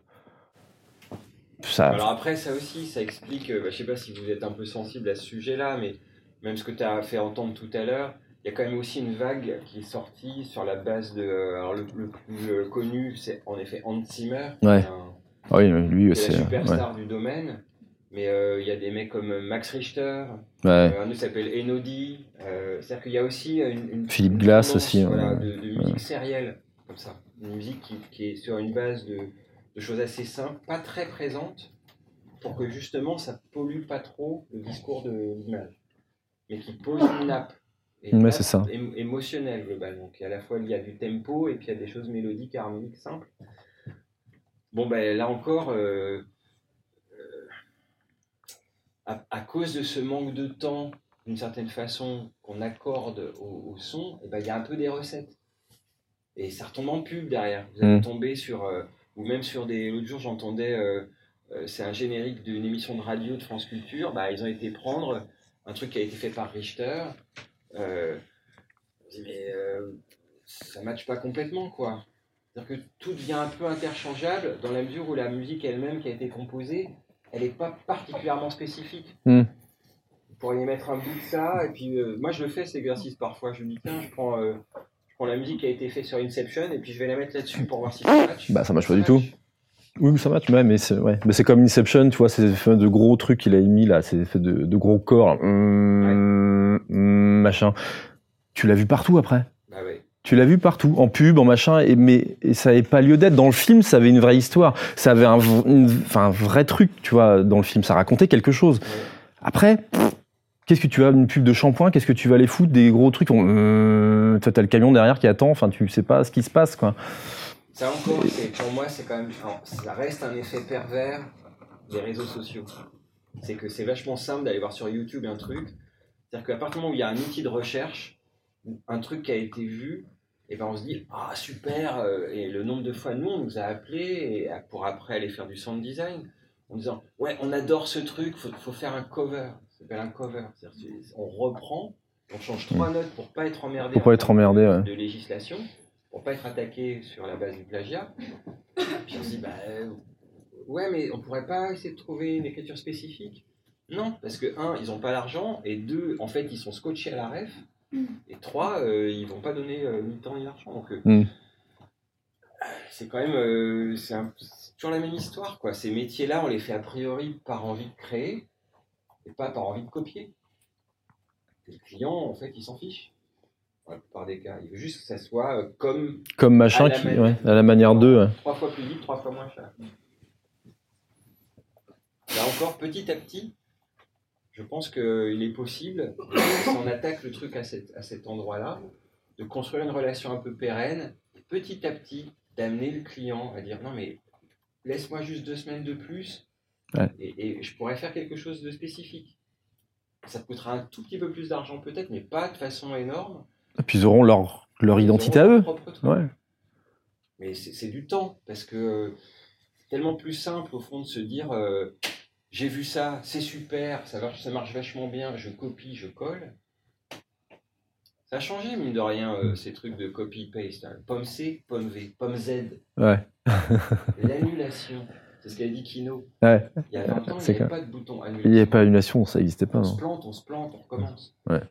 ça. Alors après, ça aussi, ça explique, euh, bah, je sais pas si vous êtes un peu sensible à ce sujet-là, mais même ce que tu as fait entendre tout à l'heure, il y a quand même aussi une vague qui est sortie sur la base de... euh, Alors le, le plus connu, c'est en effet Hans Zimmer, Ouais. un- Ah oui, lui, ouais. superstar du domaine. Mais euh, il y a des mecs comme Max Richter, ouais. euh, un autre s'appelle Enodi. Euh, C'est-à-dire qu'il y a aussi une, une- Philippe Glass aussi, voilà, de, de musique sérielle, comme ça. Une musique qui, qui est sur une base de, de choses assez simples, pas très présentes, pour que justement ça pollue pas trop le discours de l'image. Mais qui pose une nappe. Et une Ouais, nappe c'est ça. émo- émotionnelle globalement. Qui à la fois il y a du tempo et puis il y a des choses mélodiques, harmoniques, simples. Bon ben là encore, euh, euh, à, à cause de ce manque de temps, d'une certaine façon, qu'on accorde au, au son, eh ben, il y a un peu des recettes. Et ça retombe en pub derrière. Vous allez Mm. tomber sur, euh, ou même sur des. L'autre jour, j'entendais, euh, euh, c'est un générique d'une émission de radio de France Culture. Bah, ils ont été prendre un truc qui a été fait par Richter. Mais ça matche pas complètement, quoi. C'est-à-dire que tout devient un peu interchangeable dans la mesure où la musique elle-même qui a été composée, elle n'est pas particulièrement spécifique. Hmm. Vous pourriez mettre un bout de ça, et puis moi je le fais cet exercice parfois. Je me dis, tiens, je prends, prends la musique qui a été faite sur Inception, et puis je vais la mettre là-dessus pour voir si ça match. Bah, ça marche pas du tout. Oui, ça match, ouais, mais c'est ouais. mais c'est comme Inception, tu vois, c'est fait de gros trucs qu'il a émis là, c'est fait de, de gros corps, hum, hum, machin. Tu l'as vu partout après. Bah ouais. Tu l'as vu partout, en pub, en machin, et, mais et ça n'avait pas lieu d'être. Dans le film, ça avait une vraie histoire, ça avait un, une- enfin, un vrai truc, tu vois, dans le film, ça racontait quelque chose. Ouais. Après, pff, qu'est-ce que tu vas, une pub de shampoing, qu'est-ce que tu vas aller foutre Des gros trucs, on, toi, t'as le camion derrière qui attend, enfin, tu sais pas ce qui se passe, quoi. Ça encore, pour moi, c'est quand même, ça reste un effet pervers des réseaux sociaux. C'est que c'est vachement simple d'aller voir sur YouTube un truc. C'est-à-dire qu'à partir du moment où il y a un outil de recherche, un truc qui a été vu, et ben on se dit ah super. euh, Et le nombre de fois nous on nous a appelés pour après aller faire du sound design en disant ouais on adore ce truc, faut, faut faire un cover. Ça s'appelle un cover. On reprend, on change trois notes pour pas être emmerdé. Mm. Pour pas être emmerdé, de- ouais. de législation pour pas être attaqué sur la base du plagiat. Puis on se dit, bah euh, ouais, mais on pourrait pas essayer de trouver une écriture spécifique? Non, parce que un, ils ont pas l'argent, et deux, en fait, ils sont scotchés à la ref, et trois, euh, ils vont pas donner euh, ni temps ni l'argent. Donc euh, Mm. c'est quand même, c'est toujours la même histoire, quoi. Ces métiers-là, on les fait a priori par envie de créer, et pas par envie de copier. Et le client, en fait, il s'en fiche. Dans la plupart des cas, il veut juste que ça soit euh, comme Comme machin, À la qui, manière- ouais, à la manière d'eux. Trois fois plus vite, trois fois moins cher. Là encore, petit à petit, je pense qu'il est possible, si on attaque le truc à, cet- à cet endroit-là, de construire une relation un peu pérenne, et petit à petit, d'amener le client à dire non mais laisse-moi juste deux semaines de plus, Ouais. et, et je pourrais faire quelque chose de spécifique. Ça te coûtera un tout petit peu plus d'argent peut-être, mais pas de façon énorme. Et puis ils auront leur, leur Ils identité à auront leur eux. propre truc. Ouais. Mais c'est du temps, parce que c'est tellement plus simple au fond de se dire euh, j'ai vu ça, c'est super, ça marche, ça marche vachement bien, je copie, je colle. Ça a changé, mine de rien, euh, ces trucs de copy-paste. hein. Pomme C, pomme V, pomme Z, Ouais. l'annulation. (laughs) C'est ce qu'a dit Kino. Ouais. Il y a 20 ans, il C'est n'y avait pas de bouton Il n'y annulation. avait pas annulation, ça n'existait pas. On non. se plante, on se plante, on recommence. Ouais,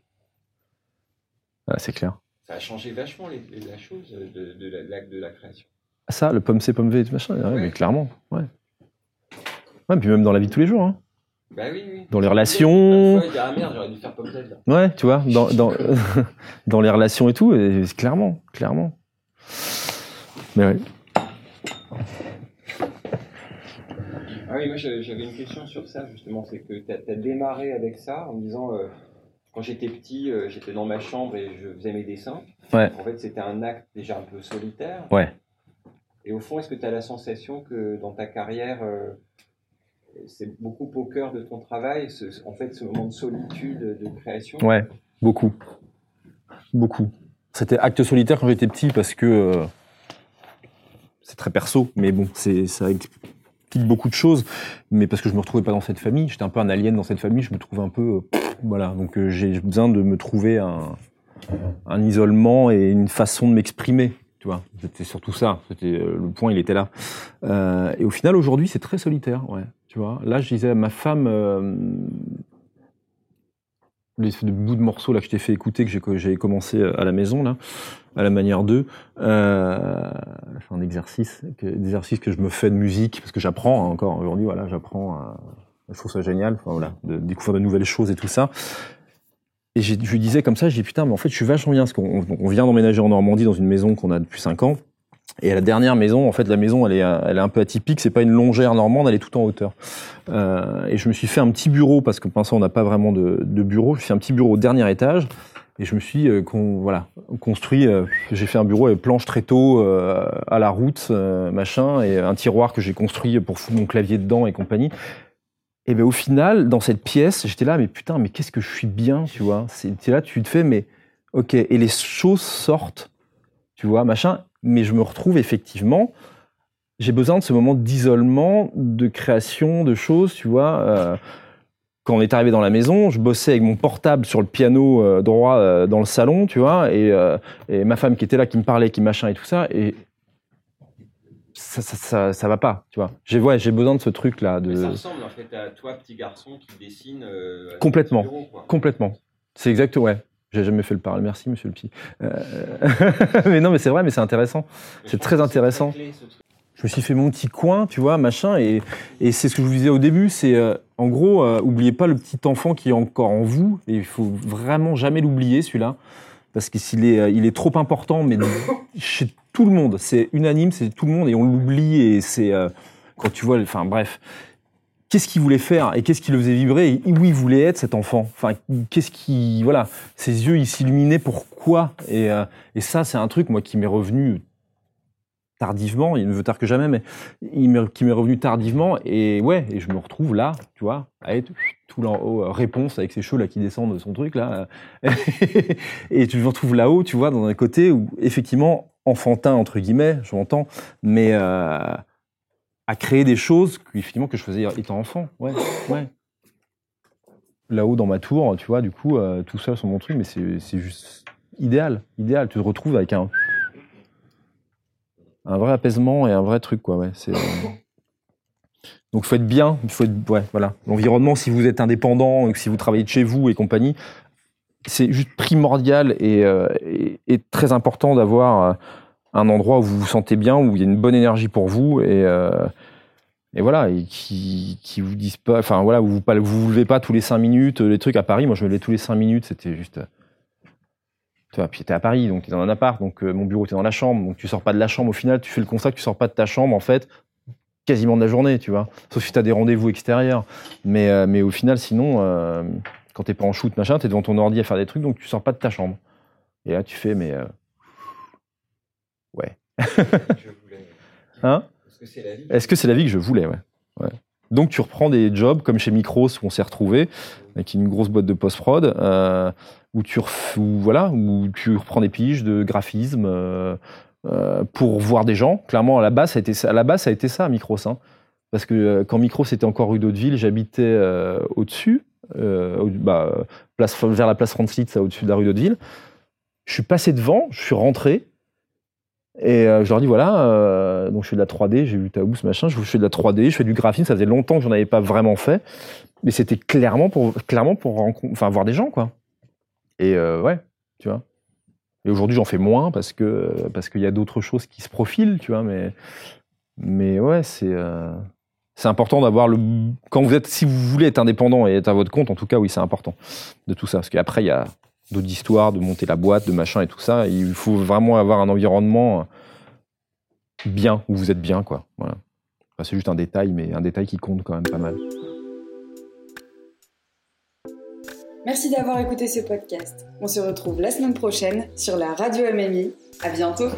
c'est clair. Ça a changé vachement les, les- la chose de, de la, de la création. Ça, le pomme C, pomme V, tout machin, ouais, mais clairement. Ouais. Ouais, puis même dans la vie de tous les jours. Hein. Bah oui, oui. Dans les relations. fois, ah merde, j'aurais dû faire pomme Z là. Ouais, tu vois, dans, dans, (laughs) dans les relations et tout, et clairement, clairement. Mais ouais. Ah oui, moi j'avais une question sur ça justement, c'est que tu as, démarré avec ça en me disant euh, quand j'étais petit, euh, j'étais dans ma chambre et je faisais mes dessins. Ouais. En fait, c'était un acte déjà un peu solitaire. Ouais. Et au fond, est-ce que tu as la sensation que dans ta carrière, euh, c'est beaucoup au cœur de ton travail, ce- en fait, ce moment de solitude, de création? Ouais, beaucoup. Beaucoup. C'était acte solitaire quand j'étais petit parce que c'est très perso, mais bon, c'est ça explique beaucoup de choses. Mais parce que je me retrouvais pas dans cette famille, j'étais un peu un alien dans cette famille, je me trouvais un peu, euh, voilà. Donc euh, j'ai besoin de me trouver un, un isolement et une façon de m'exprimer. Tu vois, c'était surtout ça. C'était euh, le point, il était là. Euh, et au final, aujourd'hui, c'est très solitaire. Ouais. Tu vois, là, je disais à ma femme. Euh, les bouts de morceaux là que je t'ai fait écouter que j'ai commencé à la maison là à la manière d'eux euh, un exercice que, des exercices que je me fais de musique parce que j'apprends hein, encore aujourd'hui voilà j'apprends à- je trouve ça génial enfin, voilà de découvrir de nouvelles choses et tout ça. Et je lui disais comme ça j'ai dit putain mais en fait je suis vachement bien parce qu'on on- on vient d'emménager en Normandie dans une maison qu'on a depuis 5 ans et à la dernière maison, en fait, la maison, elle est, euh, elle est un peu atypique. C'est pas une longère normande, elle est tout en hauteur. Euh, et je me suis fait un petit bureau parce que pour on n'a pas vraiment de, bureau. Je me suis fait un petit bureau au dernier étage. Et je me suis euh, voilà, construit. j'ai fait un bureau avec planche tréteau euh, à la route, machin, et un tiroir que j'ai construit pour foutre mon clavier dedans et compagnie. Et ben au final, dans cette pièce, j'étais là, mais putain, mais qu'est-ce que je suis bien, tu vois. C'est là, tu te fais, mais ok. Et les choses sortent, tu vois, machin. Mais je me retrouve effectivement. J'ai besoin de ce moment d'isolement, de création, de choses, tu vois. euh, quand on est arrivé dans la maison, je bossais avec mon portable sur le piano euh, droit euh, dans le salon, tu vois, et, et ma femme qui était là, qui me parlait, qui machin et tout ça, et ça, ça, ça, ça va pas, tu vois. J'ai ouais, j'ai besoin de ce truc là de Mais ça ressemble en fait à toi, petit garçon qui dessine. Complètement. bureau, complètement. C'est exact, ouais. J'ai jamais fait le parallèle. Merci, monsieur le petit. Euh, (laughs) mais non, mais c'est vrai, mais c'est intéressant. C'est très intéressant. clé, ce. Je me suis fait mon petit coin, tu vois, machin, et, et c'est ce que je vous disais au début, c'est euh, en gros, euh, oubliez pas le petit enfant qui est encore en vous, et il faut vraiment jamais l'oublier celui-là, parce que s'il est, euh, il est trop important, mais (coughs) chez tout le monde, c'est unanime, c'est tout le monde, et on l'oublie, et c'est euh, quand tu vois, enfin bref, qu'est-ce qu'il voulait faire et qu'est-ce qui le faisait vibrer, et où il voulait être cet enfant, enfin qu'est-ce qui, voilà, ses yeux ils s'illuminaient pourquoi, et, euh, et ça c'est un truc moi qui m'est revenu tardivement, il ne veut tard que jamais, mais il qui m'est revenu tardivement. Et ouais, et je me retrouve là, tu vois, à tout en haut, euh, réponse avec ses cheveux là qui descendent de son truc là. (laughs) et tu me retrouves là-haut, tu vois, dans un côté où effectivement enfantin entre guillemets, je m'entends, mais euh, à créer des choses que, que je faisais étant enfant. Ouais, ouais. Là-haut dans ma tour, tu vois, du coup, euh, tout seul sur mon truc, mais c'est juste idéal, idéal. Tu te retrouves avec un un vrai apaisement et un vrai truc quoi ouais euh, donc bien il faut être ouais voilà l'environnement si vous êtes indépendant si vous travaillez de chez vous et compagnie c'est juste primordial et, euh, et, très important d'avoir un endroit où vous vous sentez bien où il y a une bonne énergie pour vous et euh, et voilà et qui qui vous disent pas enfin voilà vous vous vous levez pas tous les cinq minutes les trucs à Paris moi je me levais tous les cinq minutes c'était juste tu vois, puis t'es à Paris, donc t'es dans un appart, donc euh, mon bureau t'es dans la chambre, donc tu sors pas de la chambre. Au final, tu fais le constat que tu sors pas de ta chambre, en fait, quasiment de la journée, tu vois. Sauf si t'as des rendez-vous extérieurs. Mais, euh, mais au final, sinon, euh, quand t'es pas en shoot, machin, t'es devant ton ordi à faire des trucs, donc tu sors pas de ta chambre. Et là, tu fais, mais. euh, Hein? Parce que c'est la vie. Est-ce que c'est la vie que je voulais, ouais. ouais. Donc tu reprends des jobs comme chez Micros où on s'est retrouvé avec une grosse boîte de post-prod, euh, où tu ref- où, voilà, où tu reprends des piges de graphisme euh, euh, pour voir des gens. Clairement, à la base, ça a été ça, à la base, ça a été ça, Micros. hein. Parce que euh, quand Micros était encore rue d'Hauteville, j'habitais au-dessus, au- bah, place, vers la place ça, au-dessus de la rue d'Hauteville. Je suis passé devant, je suis rentré, et euh, je leur dis voilà, euh, donc je fais de la 3D, j'ai vu Taous, machin, je fais de la 3D, je fais du graphisme, ça faisait longtemps que j'en avais pas vraiment fait, mais c'était clairement pour, clairement pour voir des gens, quoi. Et euh, ouais, tu vois. Et aujourd'hui, j'en fais moins parce que parce qu'il y a d'autres choses qui se profilent, tu vois, mais mais ouais, c'est c'est important d'avoir le quand vous êtes si vous voulez être indépendant et être à votre compte, en tout cas, oui, c'est important de tout ça parce qu'après il y a d'autres histoires de monter la boîte, de machin et tout ça. Il faut vraiment avoir un environnement bien où vous êtes bien, quoi. Voilà. C'est juste un détail, mais un détail qui compte quand même pas mal. Merci d'avoir écouté ce podcast. On se retrouve la semaine prochaine sur la radio MMI. À bientôt.